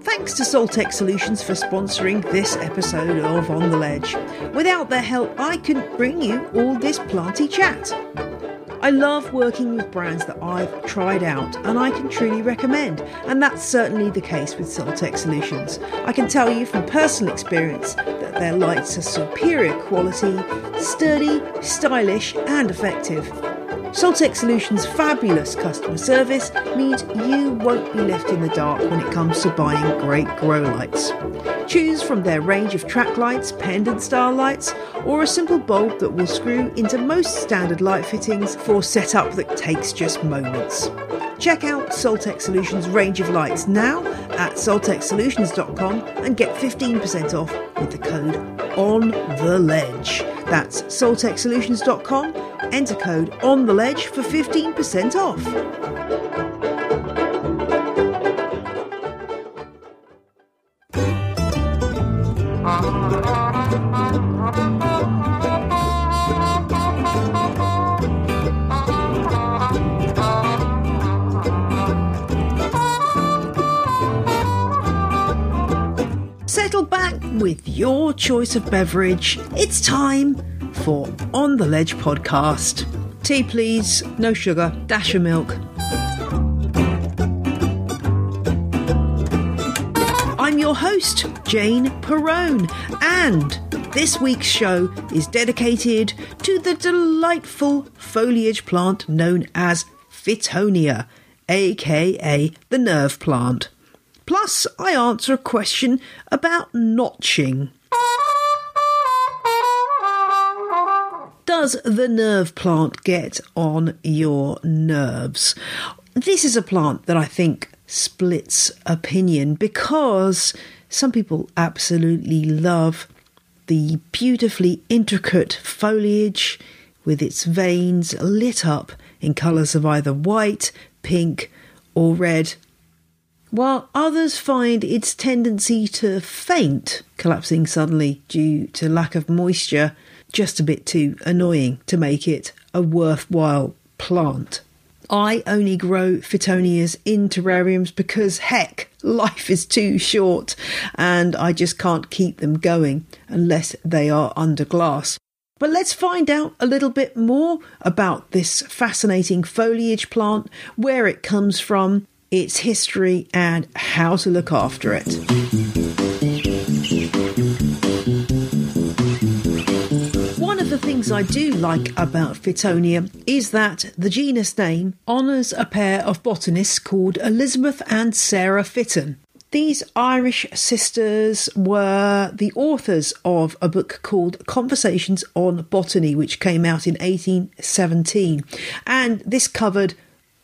Thanks to Soltech Solutions for sponsoring this episode of On the Ledge. Without their help, I couldn't bring you all this planty chat. I love working with brands that I've tried out and I can truly recommend, and that's certainly the case with Soltech Solutions. I can tell you from personal experience that their lights are superior quality, sturdy, stylish, and effective. Soltech Solutions' fabulous customer service means you won't be left in the dark when it comes to buying great grow lights. Choose from their range of track lights, pendant style lights, or a simple bulb that will screw into most standard light fittings for setup that takes just moments. Check out Soltech Solutions' range of lights now at soltechsolutions.com and get 15% off with the code ON THE LEDGE. That's soltechsolutions.com. Enter code ON THE LEDGE for 15% off. With your choice of beverage. It's time for On the Ledge podcast. Tea, please. No sugar. Dash of milk. I'm your host, Jane Perrone, and this week's show is dedicated to the delightful foliage plant known as Fittonia, aka the nerve plant. Plus, I answer a question about notching. Does the nerve plant get on your nerves? This is a plant that I think splits opinion because some people absolutely love the beautifully intricate foliage with its veins lit up in colours of either white, pink, or red while others find its tendency to faint, collapsing suddenly due to lack of moisture, just a bit too annoying to make it a worthwhile plant. I only grow Fittonias in terrariums because, heck, life is too short and I just can't keep them going unless they are under glass. But let's find out a little bit more about this fascinating foliage plant, where it comes from, its history, and how to look after it. One of the things I do like about Fittonia is that the genus name honours a pair of botanists called Elizabeth and Sarah Fitton. These Irish sisters were the authors of a book called Conversations on Botany, which came out in 1817. And this covered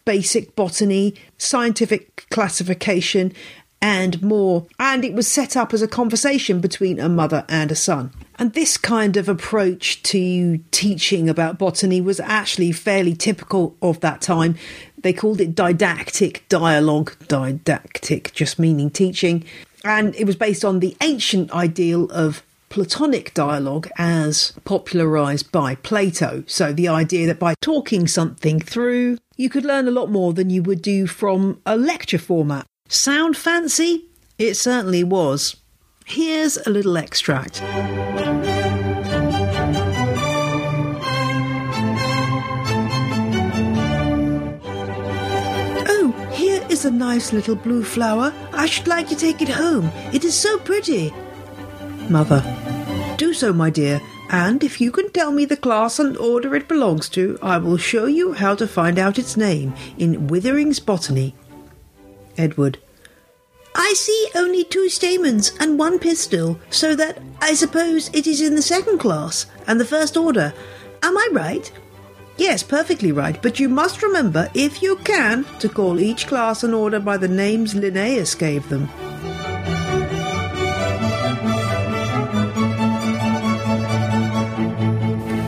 basic botany, scientific classification, and more. And it was set up as a conversation between a mother and a son. And this kind of approach to teaching about botany was actually fairly typical of that time. They called it didactic dialogue, didactic just meaning teaching. And it was based on the ancient ideal of Platonic dialogue as popularized by Plato. So the idea that by talking something through, you could learn a lot more than you would do from a lecture format. Sound fancy? It certainly was. Here's a little extract. Oh, here is a nice little blue flower. I should like to take it home. It is so pretty. Mother. Do so, my dear, and if you can tell me the class and order it belongs to, I will show you how to find out its name in Withering's Botany. Edward. I see only two stamens and one pistil, so that I suppose it is in the second class and the first order. Am I right? Yes, perfectly right, but you must remember, if you can, to call each class and order by the names Linnaeus gave them.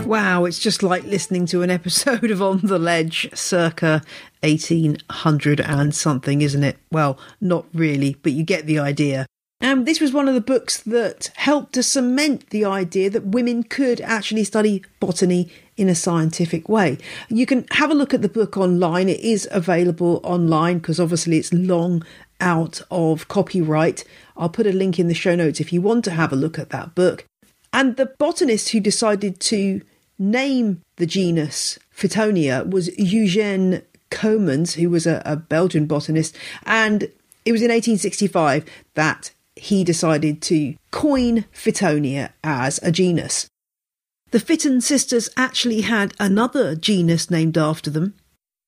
Wow, it's just like listening to an episode of On the Ledge circa 1800 and something, isn't it? Well, not really, but you get the idea. And this was one of the books that helped to cement the idea that women could actually study botany in a scientific way. You can have a look at the book online. It is available online because obviously it's long out of copyright. I'll put a link in the show notes if you want to have a look at that book. And the botanist who decided to name the genus Fittonia was Eugène Coemans, who was a, a Belgian botanist. And it was in 1865 that he decided to coin Fittonia as a genus. The Fitton sisters actually had another genus named after them,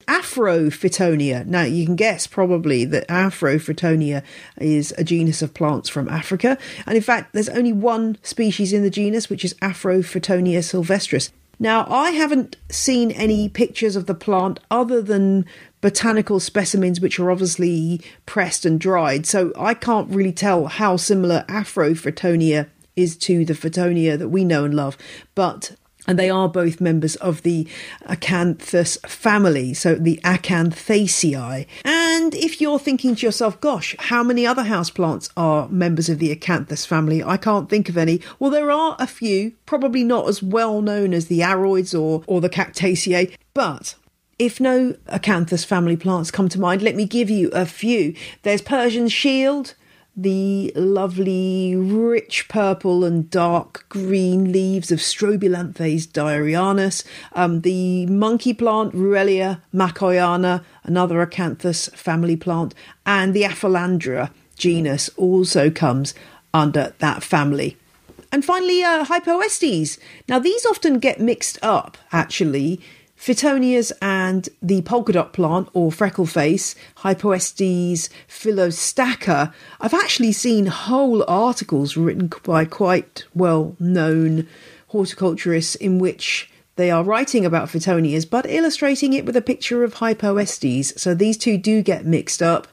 Afrofittonia. Now, you can guess probably that Afrofittonia is a genus of plants from Africa. And in fact, there's only one species in the genus, which is Afrofittonia silvestris. Now, I haven't seen any pictures of the plant other than botanical specimens, which are obviously pressed and dried, so I can't really tell how similar Afrofittonia is to the Fittonia that we know and love. But and they are both members of the Acanthus family, so the Acanthaceae. And if you're thinking to yourself, gosh, how many other houseplants are members of the Acanthus family? I can't think of any. Well, there are a few, probably not as well known as the Aroids or, or the Cactaceae, but if no Acanthus family plants come to mind, let me give you a few. There's Persian shield, the lovely rich purple and dark green leaves of Strobilanthes dyerianus, um, the monkey plant Ruellia makoyana, another acanthus family plant, and the Aphelandra genus also comes under that family. And finally, uh, Hypoestes. Now, these often get mixed up, actually, Fittonias and the polka dot plant or freckle face, Hypoestes phyllostachya. I've actually seen whole articles written by quite well known horticulturists in which they are writing about Fittonias but illustrating it with a picture of Hypoestes. So these two do get mixed up.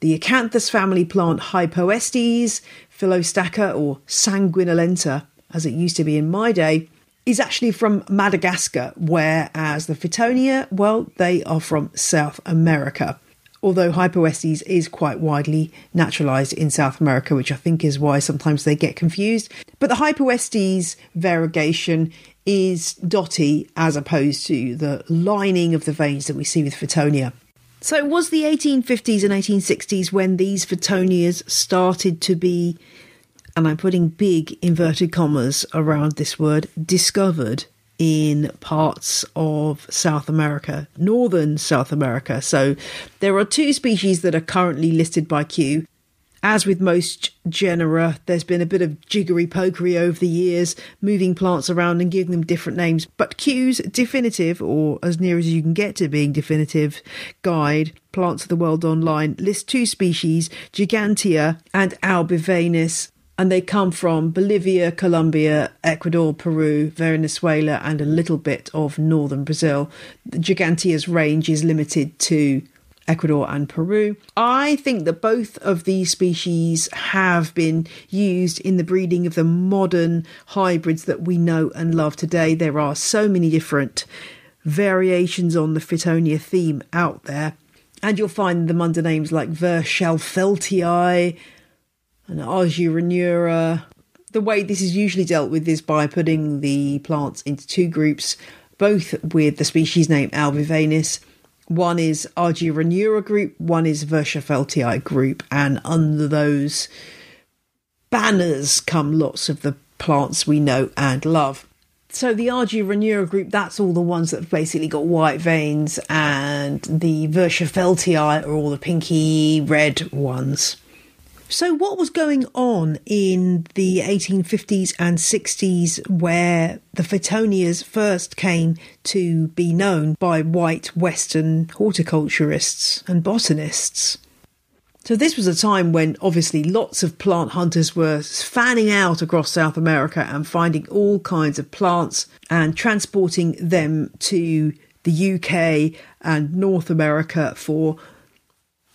The Acanthus family plant Hypoestes, Phyllostachya or Sanguinolenta, as it used to be in my day, is actually from Madagascar, whereas the Fittonia, well, they are from South America. Although Hypoestes is quite widely naturalized in South America, which I think is why sometimes they get confused. But the Hypoestes variegation is dotty as opposed to the lining of the veins that we see with Fittonia. So it was the 1850s and 1860s when these Fittonias started to be and I'm putting big inverted commas around this word, discovered in parts of South America, northern South America. So there are two species that are currently listed by Kew. As with most genera, there's been a bit of jiggery pokery over the years, moving plants around and giving them different names. But Kew's definitive, or as near as you can get to being definitive, guide, Plants of the World Online, lists two species, Gigantea and Albivenis, and they come from Bolivia, Colombia, Ecuador, Peru, Venezuela, and a little bit of northern Brazil. The Gigantea's range is limited to Ecuador and Peru. I think that both of these species have been used in the breeding of the modern hybrids that we know and love today. There are so many different variations on the Fittonia theme out there, and you'll find them under names like Verschaffeltii and Argyronura. The way this is usually dealt with is by putting the plants into two groups, both with the species name Albivenis. One is Argyronura group, one is Verschaffeltii group, and under those banners come lots of the plants we know and love. So the Argyronura group, that's all the ones that have basically got white veins, and the Verschaffeltii are all the pinky red ones. So, what was going on in the 1850s and 60s where the Fittonias first came to be known by white Western horticulturists and botanists? So, this was a time when obviously lots of plant hunters were fanning out across South America and finding all kinds of plants and transporting them to the UK and North America for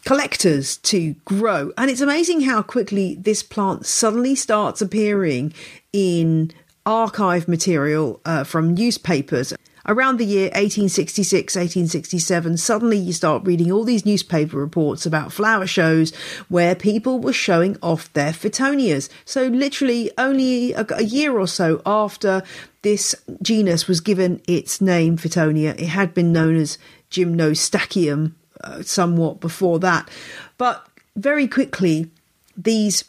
collectors to grow. And it's amazing how quickly this plant suddenly starts appearing in archive material uh, from newspapers. around the year 1866, 1867, suddenly you start reading all these newspaper reports about flower shows where people were showing off their Fittonias. So, literally, only a, a year or so after this genus was given its name, Fittonia, it had been known as Gymnostachys uh, somewhat before that. But very quickly, these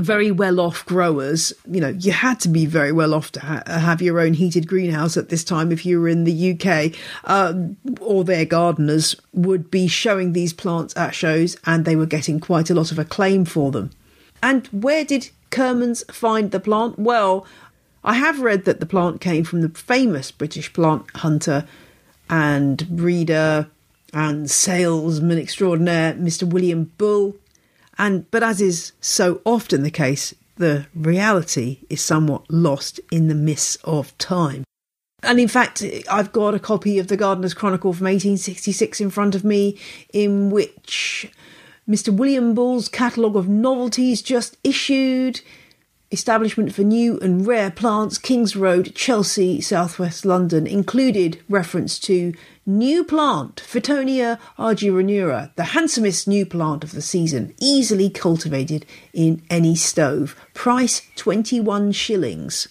very well off growers, you know, you had to be very well off to ha- have your own heated greenhouse at this time if you were in the UK, um, or their gardeners would be showing these plants at shows and they were getting quite a lot of acclaim for them. And where did Coemans find the plant? Well, I have read that the plant came from the famous British plant hunter and breeder and salesman extraordinaire, Mr. William Bull. And but as is so often the case, the reality is somewhat lost in the mists of time. And in fact, I've got a copy of the Gardener's Chronicle from 1866 in front of me, in which Mr. William Bull's catalogue of novelties just issued establishment for new and rare plants, Kings Road, Chelsea, southwest London, included reference to new plant, Fittonia argyronura, the handsomest new plant of the season, easily cultivated in any stove. Price 21 shillings.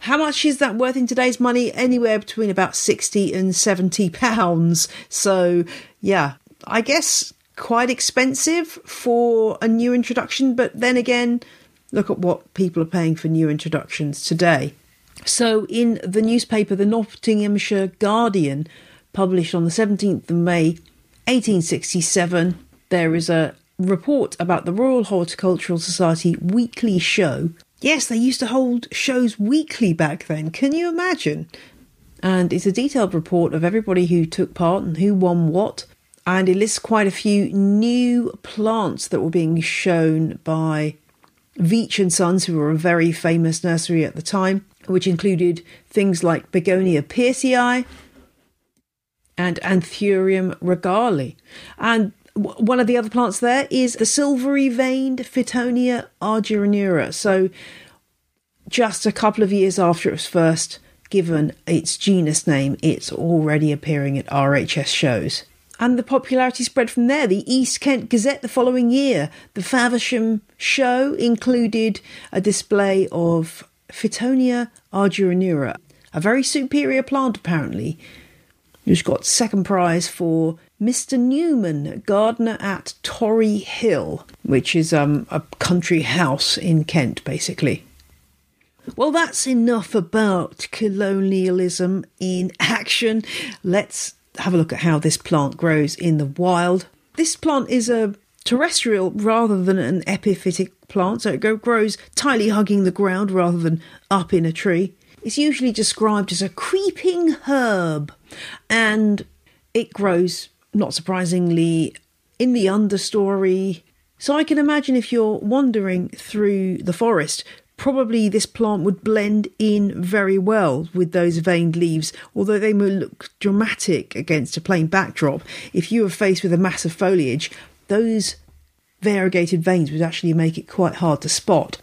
How much is that worth in today's money? Anywhere between about 60 and 70 pounds. So, yeah, I guess quite expensive for a new introduction, but then again, Look at what people are paying for new introductions today. So, in the newspaper, the Nottinghamshire Guardian, published on the 17th of May 1867, there is a report about the Royal Horticultural Society weekly show. Yes, they used to hold shows weekly back then. Can you imagine? And it's a detailed report of everybody who took part and who won what. And it lists quite a few new plants that were being shown by Veitch and Sons, who were a very famous nursery at the time, which included things like Begonia pearcei and Anthurium regale. And one of the other plants there is the silvery veined Fittonia argyronura. So, just a couple of years after it was first given its genus name, it's already appearing at RHS shows and the popularity spread from there. The East Kent Gazette the following year, the Faversham show included a display of Fittonia argyronura, a very superior plant apparently, who's got second prize for Mr. Newman, gardener at Torry Hill, which is um, a country house in Kent, basically. Well, that's enough about colonialism in action. Let's have a look at how this plant grows in the wild. This plant is a terrestrial rather than an epiphytic plant, so it grows tightly hugging the ground rather than up in a tree. It's usually described as a creeping herb, and it grows, not surprisingly, in the understory. So I can imagine if you're wandering through the forest, probably this plant would blend in very well with those veined leaves, although they may look dramatic against a plain backdrop. If you were faced with a mass of foliage, those variegated veins would actually make it quite hard to spot.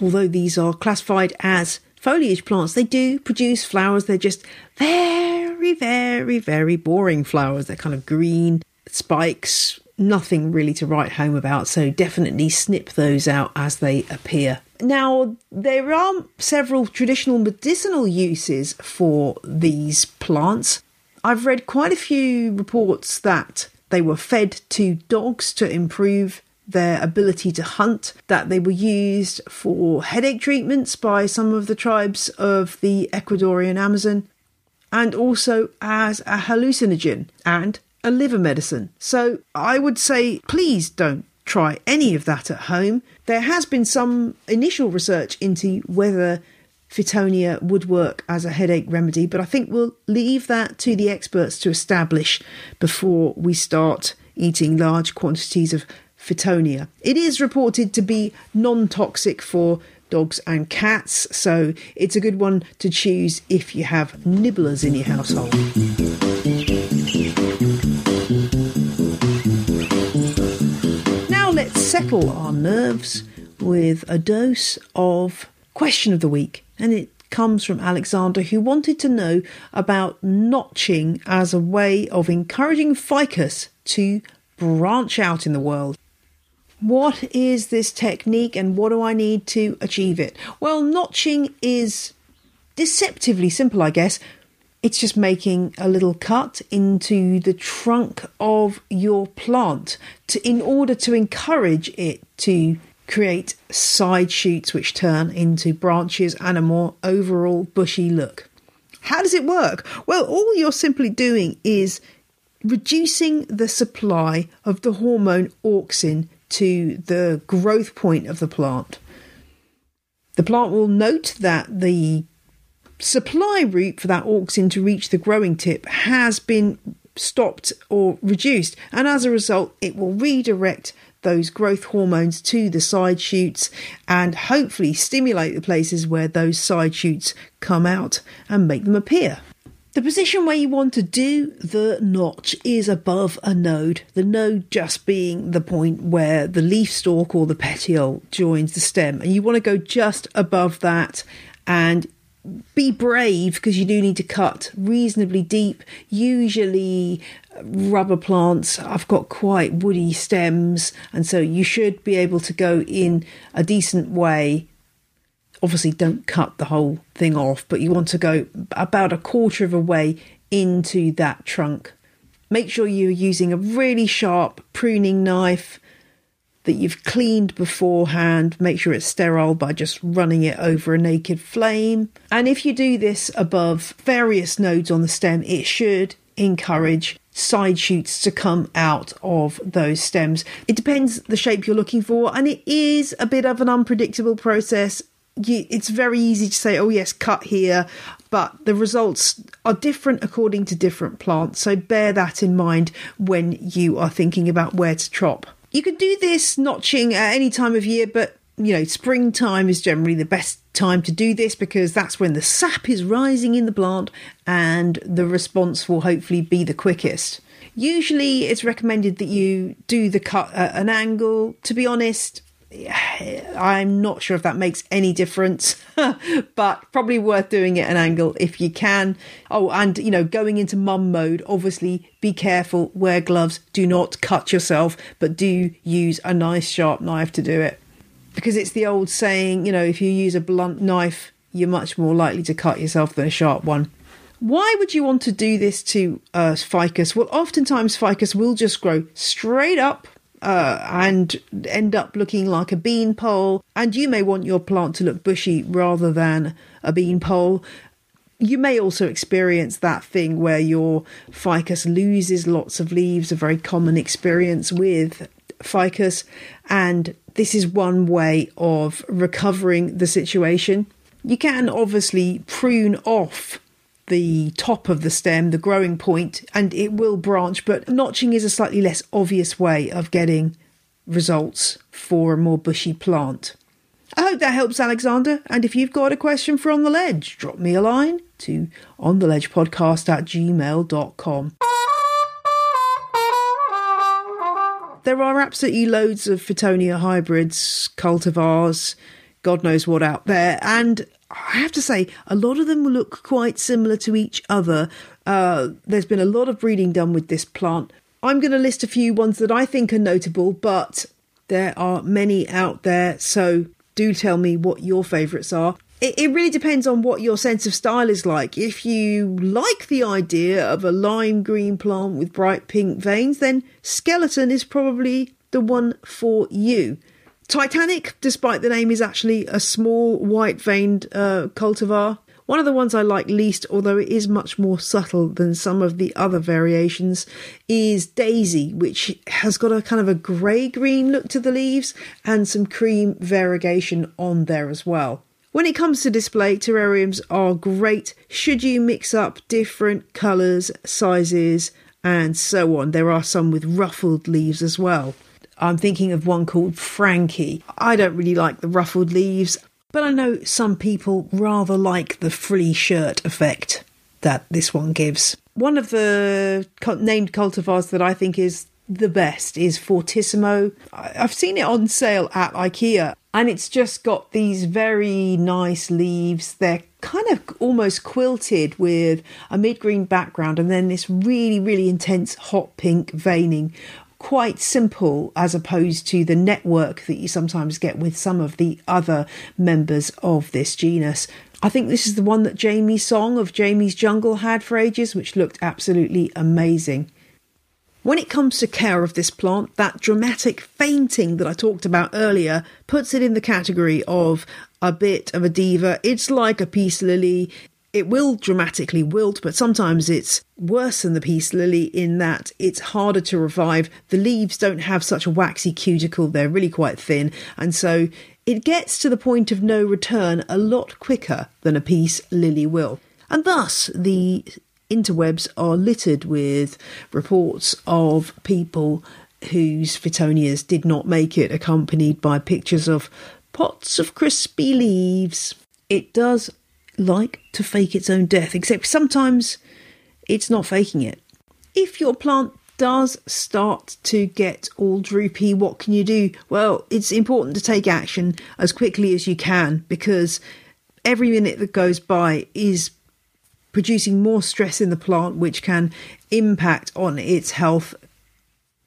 Although these are classified as foliage plants, they do produce flowers. They're just very, very, very boring flowers. They're kind of green spikes, nothing really to write home about, so definitely snip those out as they appear. Now, there are several traditional medicinal uses for these plants. I've read quite a few reports that they were fed to dogs to improve their ability to hunt, that they were used for headache treatments by some of the tribes of the Ecuadorian Amazon, and also as a hallucinogen and a liver medicine. So I would say please don't try any of that at home. There has been some initial research into whether Fittonia would work as a headache remedy, but I think we'll leave that to the experts to establish before we start eating large quantities of Fittonia. It is reported to be non toxic for dogs and cats, so it's a good one to choose if you have nibblers in your household. Settle our nerves with a dose of question of the week. And it comes from Alexander, who wanted to know about notching as a way of encouraging ficus to branch out in the world. What is this technique and what do I need to achieve it? Well, notching is deceptively simple, I guess. It's just making a little cut into the trunk of your plant to, in order to encourage it to create side shoots which turn into branches and a more overall bushy look. How does it work? Well, all you're simply doing is reducing the supply of the hormone auxin to the growth point of the plant. The plant will note that the supply route for that auxin to reach the growing tip has been stopped or reduced, and as a result, it will redirect those growth hormones to the side shoots and hopefully stimulate the places where those side shoots come out and make them appear. The position where you want to do the notch is above a node, the node just being the point where the leaf stalk or the petiole joins the stem. And you want to go just above that and be brave because you do need to cut reasonably deep. Usually, rubber plants I've got quite woody stems, and so you should be able to go in a decent way obviously don't cut the whole thing off, but you want to go about a quarter of a way into that trunk. Make sure you're using a really sharp pruning knife that you've cleaned beforehand. Make sure it's sterile by just running it over a naked flame. And if you do this above various nodes on the stem, it should encourage side shoots to come out of those stems. It depends the shape you're looking for, and it is a bit of an unpredictable process you, it's very easy to say, oh, yes, cut here, but the results are different according to different plants. So bear that in mind when you are thinking about where to chop. You can do this notching at any time of year, but you know, springtime is generally the best time to do this because that's when the sap is rising in the plant and the response will hopefully be the quickest. Usually, it's recommended that you do the cut at an angle. To be honest, I'm not sure if that makes any difference, but probably worth doing it at an angle if you can. Oh, and you know, going into mum mode, obviously be careful, wear gloves, do not cut yourself, but do use a nice sharp knife to do it. Because it's the old saying, you know, if you use a blunt knife, you're much more likely to cut yourself than a sharp one. Why would you want to do this to uh, ficus? Well, oftentimes ficus will just grow straight up uh, and end up looking like a bean pole. And you may want your plant to look bushy rather than a bean pole. You may also experience that thing where your ficus loses lots of leaves, a very common experience with ficus. And this is one way of recovering the situation. You can obviously prune off the top of the stem, the growing point, and it will branch, but notching is a slightly less obvious way of getting results for a more bushy plant. I hope that helps, Alexander. And if you've got a question for On the Ledge, drop me a line to ontheledgepodcast at gmail.com. There are absolutely loads of Fittonia hybrids, cultivars, God knows what out there, and I have to say, a lot of them look quite similar to each other. Uh, there's been a lot of breeding done with this plant. I'm going to list a few ones that I think are notable, but there are many out there, so do tell me what your favourites are. It, it really depends on what your sense of style is like. If you like the idea of a lime green plant with bright pink veins, then skeleton is probably the one for you. Titanic, despite the name, is actually a small white veined uh, cultivar. One of the ones I like least, although it is much more subtle than some of the other variations, is Daisy, which has got a kind of a grey green look to the leaves and some cream variegation on there as well. When it comes to display, terrariums are great should you mix up different colours, sizes, and so on. There are some with ruffled leaves as well. I'm thinking of one called Frankie. I don't really like the ruffled leaves, but I know some people rather like the frilly shirt effect that this one gives. One of the named cultivars that I think is the best is Fortissimo. I've seen it on sale at IKEA and it's just got these very nice leaves. They're kind of almost quilted with a mid green background and then this really, really intense hot pink veining. Quite simple as opposed to the network that you sometimes get with some of the other members of this genus. I think this is the one that Jamie Song of Jamie's Jungle had for ages, which looked absolutely amazing. When it comes to care of this plant, that dramatic fainting that I talked about earlier puts it in the category of a bit of a diva. It's like a peace lily. It will dramatically wilt, but sometimes it's worse than the peace lily in that it's harder to revive. The leaves don't have such a waxy cuticle, they're really quite thin, and so it gets to the point of no return a lot quicker than a peace lily will. And thus, the interwebs are littered with reports of people whose Fittonias did not make it, accompanied by pictures of pots of crispy leaves. It does like to fake its own death, except sometimes it's not faking it. If your plant does start to get all droopy, what can you do? Well, it's important to take action as quickly as you can because every minute that goes by is producing more stress in the plant, which can impact on its health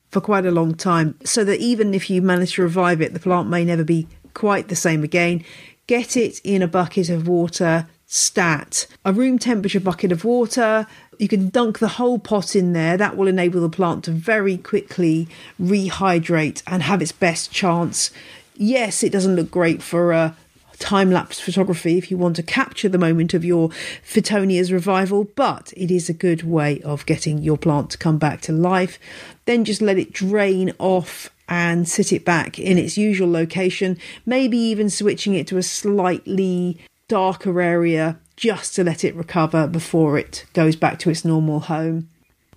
for quite a long time. So that even if you manage to revive it, the plant may never be quite the same again. Get it in a bucket of water, stat, a room temperature bucket of water. You can dunk the whole pot in there. That will enable the plant to very quickly rehydrate and have its best chance. Yes, it doesn't look great for a time lapse photography if you want to capture the moment of your Fittonia's revival, but it is a good way of getting your plant to come back to life. Then just let it drain off and sit it back in its usual location, maybe even switching it to a slightly darker area just to let it recover before it goes back to its normal home.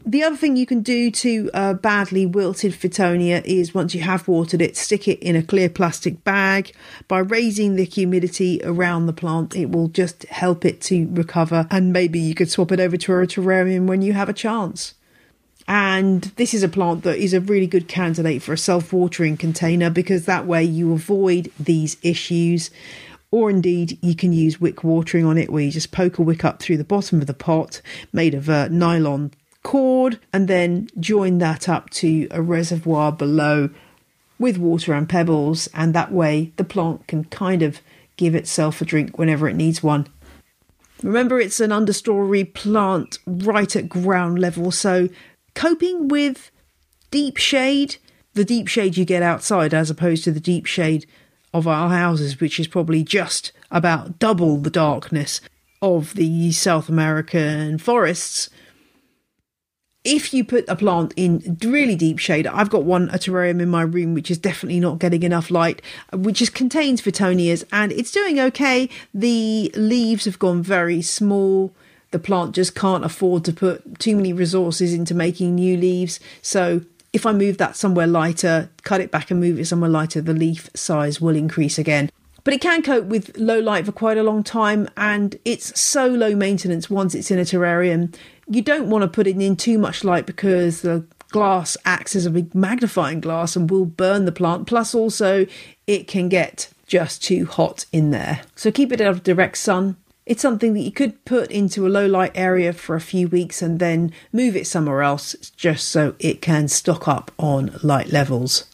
The other thing you can do to a badly wilted Fittonia is once you have watered it, stick it in a clear plastic bag. By raising the humidity around the plant, it will just help it to recover. And maybe you could swap it over to a terrarium when you have a chance. And this is a plant that is a really good candidate for a self watering container because that way you avoid these issues. Or indeed, you can use wick watering on it where you just poke a wick up through the bottom of the pot made of a nylon cord and then join that up to a reservoir below with water and pebbles, and that way the plant can kind of give itself a drink whenever it needs one. Remember, it's an understory plant right at ground level, so coping with deep shade, the deep shade you get outside as opposed to the deep shade of our houses, which is probably just about double the darkness of the South American forests, if you put a plant in really deep shade, I've got one a terrarium in my room which is definitely not getting enough light, which is contains Fittonias and it's doing okay. The leaves have gone very small. The plant just can't afford to put too many resources into making new leaves. So if I move that somewhere lighter, cut it back and move it somewhere lighter, the leaf size will increase again. But it can cope with low light for quite a long time, and it's so low maintenance once it's in a terrarium you don't want to put it in too much light because the glass acts as a big magnifying glass and will burn the plant. Plus, also, it can get just too hot in there. So keep it out of direct sun. It's something that you could put into a low light area for a few weeks and then move it somewhere else just so it can stock up on light levels.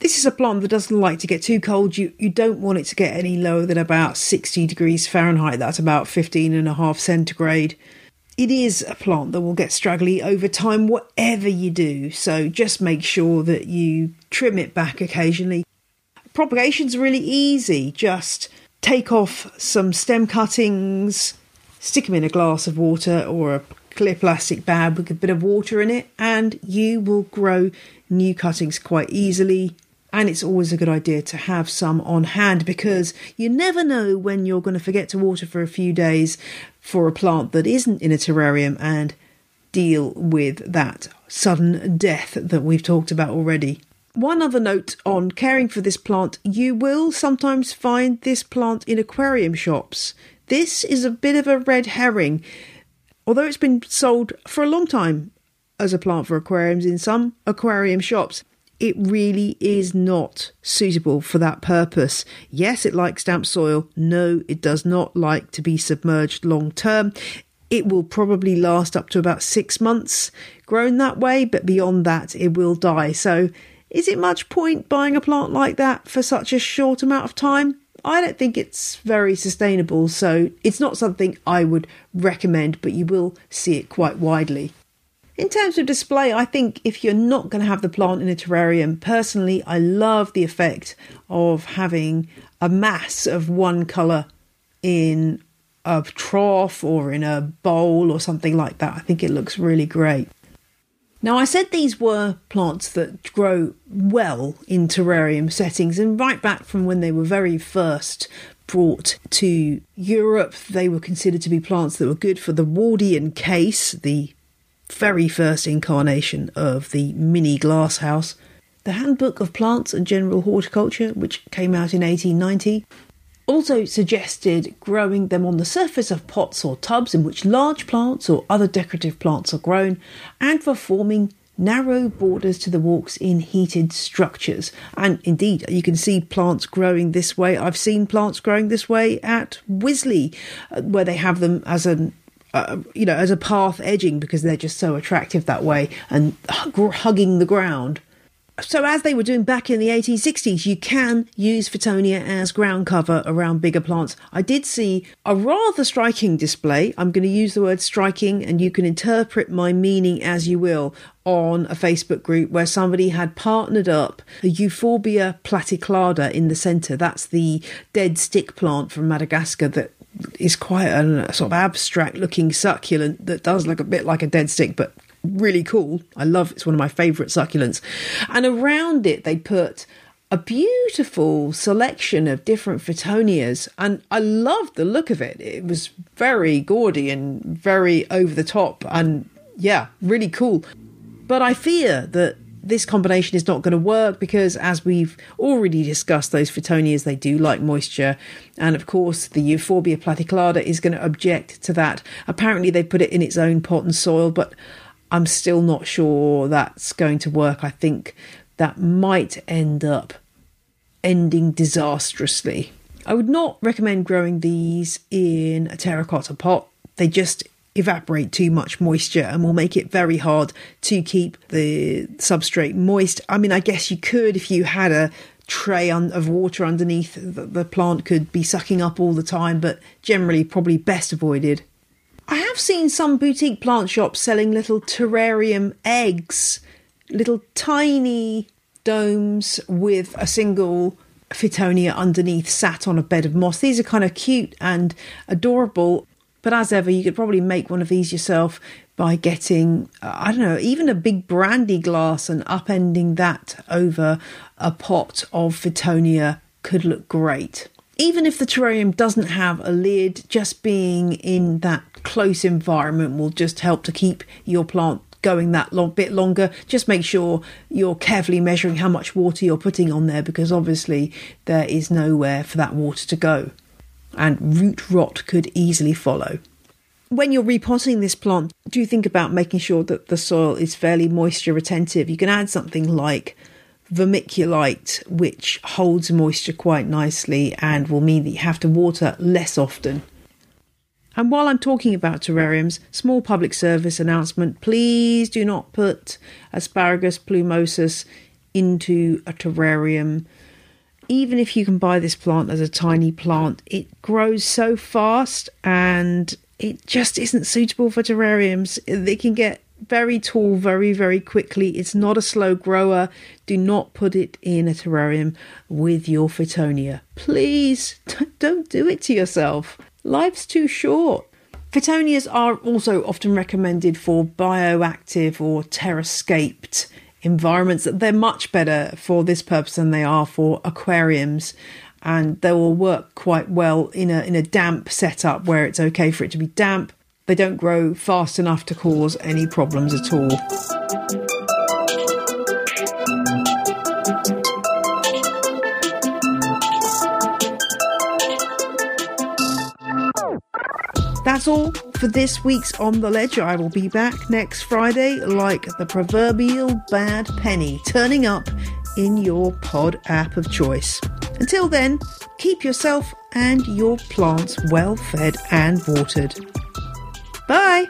This is a plant that doesn't like to get too cold. You you don't want it to get any lower than about 60 degrees Fahrenheit. That's about 15 and a half centigrade it is a plant that will get straggly over time, whatever you do. So just make sure that you trim it back occasionally. Propagation's really easy. Just take off some stem cuttings, stick them in a glass of water or a clear plastic bag with a bit of water in it, and you will grow new cuttings quite easily. And it's always a good idea to have some on hand because you never know when you're going to forget to water for a few days for a plant that isn't in a terrarium and deal with that sudden death that we've talked about already. One other note on caring for this plant you will sometimes find this plant in aquarium shops. This is a bit of a red herring. Although it's been sold for a long time as a plant for aquariums in some aquarium shops, it really is not suitable for that purpose. Yes, it likes damp soil. No, it does not like to be submerged long term. It will probably last up to about six months grown that way, but beyond that, it will die. So, is it much point buying a plant like that for such a short amount of time? I don't think it's very sustainable, so it's not something I would recommend, but you will see it quite widely. In terms of display, I think if you're not going to have the plant in a terrarium, personally, I love the effect of having a mass of one colour in a trough or in a bowl or something like that. I think it looks really great. Now, I said these were plants that grow well in terrarium settings, and right back from when they were very first brought to Europe, they were considered to be plants that were good for the Wardian case, the very first incarnation of the mini glasshouse. The Handbook of Plants and General Horticulture, which came out in 1890, also suggested growing them on the surface of pots or tubs in which large plants or other decorative plants are grown, and for forming narrow borders to the walks in heated structures. And indeed, you can see plants growing this way. I've seen plants growing this way at Wisley, uh, where they have them as an uh, you know, as a path edging because they're just so attractive that way and hugging the ground so as they were doing back in the 1860s, you can use Fittonia as ground cover around bigger plants. I did see a rather striking display. I'm going to use the word striking, and you can interpret my meaning as you will on a Facebook group where somebody had partnered up a Euphorbia platyclada in the centre. That's the dead stick plant from Madagascar that is quite a sort of abstract looking succulent that does look a bit like a dead stick but really cool. I love it's one of my favourite succulents. And around it, they put a beautiful selection of different Fittonias, and I loved the look of it. It was very gaudy and very over the top, and yeah, really cool. But I fear that this combination is not going to work because, as we've already discussed, those Fittonias they do like moisture, and of course, the Euphorbia platyclada is going to object to that. Apparently, they put it in its own pot and soil, but I'm still not sure that's going to work. I think that might end up ending disastrously. I would not recommend growing these in a terracotta pot. They just evaporate too much moisture and will make it very hard to keep the substrate moist. I mean, I guess you could if you had a tray of water underneath that the plant could be sucking up all the time, but generally probably best avoided. I have seen some boutique plant shops selling little terrarium eggs, little tiny domes with a single Fittonia underneath sat on a bed of moss. These are kind of cute and adorable, but as ever, you could probably make one of these yourself by getting, uh, I don't know, even a big brandy glass and upending that over a pot of Fittonia could look great even if the terrarium doesn't have a lid, just being in that close environment will just help to keep your plant going that long, bit longer. Just make sure you're carefully measuring how much water you're putting on there because obviously there is nowhere for that water to go. And root rot could easily follow. When you're repotting this plant, do think about making sure that the soil is fairly moisture retentive. You can add something like vermiculite, which holds moisture quite nicely and will mean that you have to water less often. And while I'm talking about terrariums, small public service announcement please do not put Asparagus plumosus into a terrarium. Even if you can buy this plant as a tiny plant, it grows so fast and it just isn't suitable for terrariums. They can get very tall very, very quickly. It's not a slow grower. Do not put it in a terrarium with your Fittonia. Please don't do it to yourself. Life's too short. Fittonias are also often recommended for bioactive or terrascaped environments. They're much better for this purpose than they are for aquariums and they will work quite well in a in a damp setup where it's okay for it to be damp they don't grow fast enough to cause any problems at all. That's all for this week's On the Ledge. I will be back next Friday like the proverbial bad penny turning up in your pod app of choice. Until then, keep yourself and your plants well fed and watered. Bye!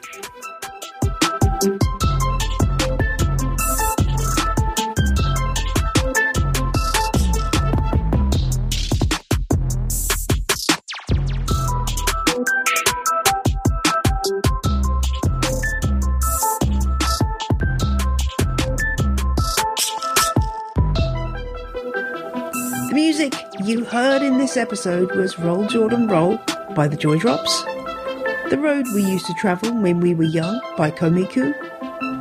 The music you heard in this episode was Roll Jordan Roll by the Joy Drops, The Road We Used to Travel When We Were Young by Komiku,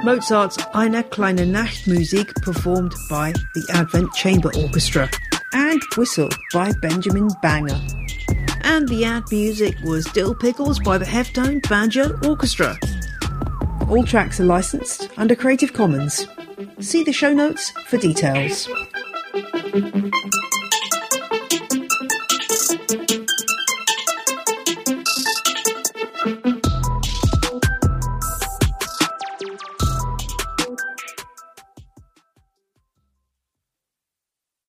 Mozart's Eine kleine Nachtmusik performed by the Advent Chamber Orchestra, and Whistle by Benjamin Banger. And the ad music was Dill Pickles by the Heftone Banjo Orchestra. All tracks are licensed under Creative Commons. See the show notes for details.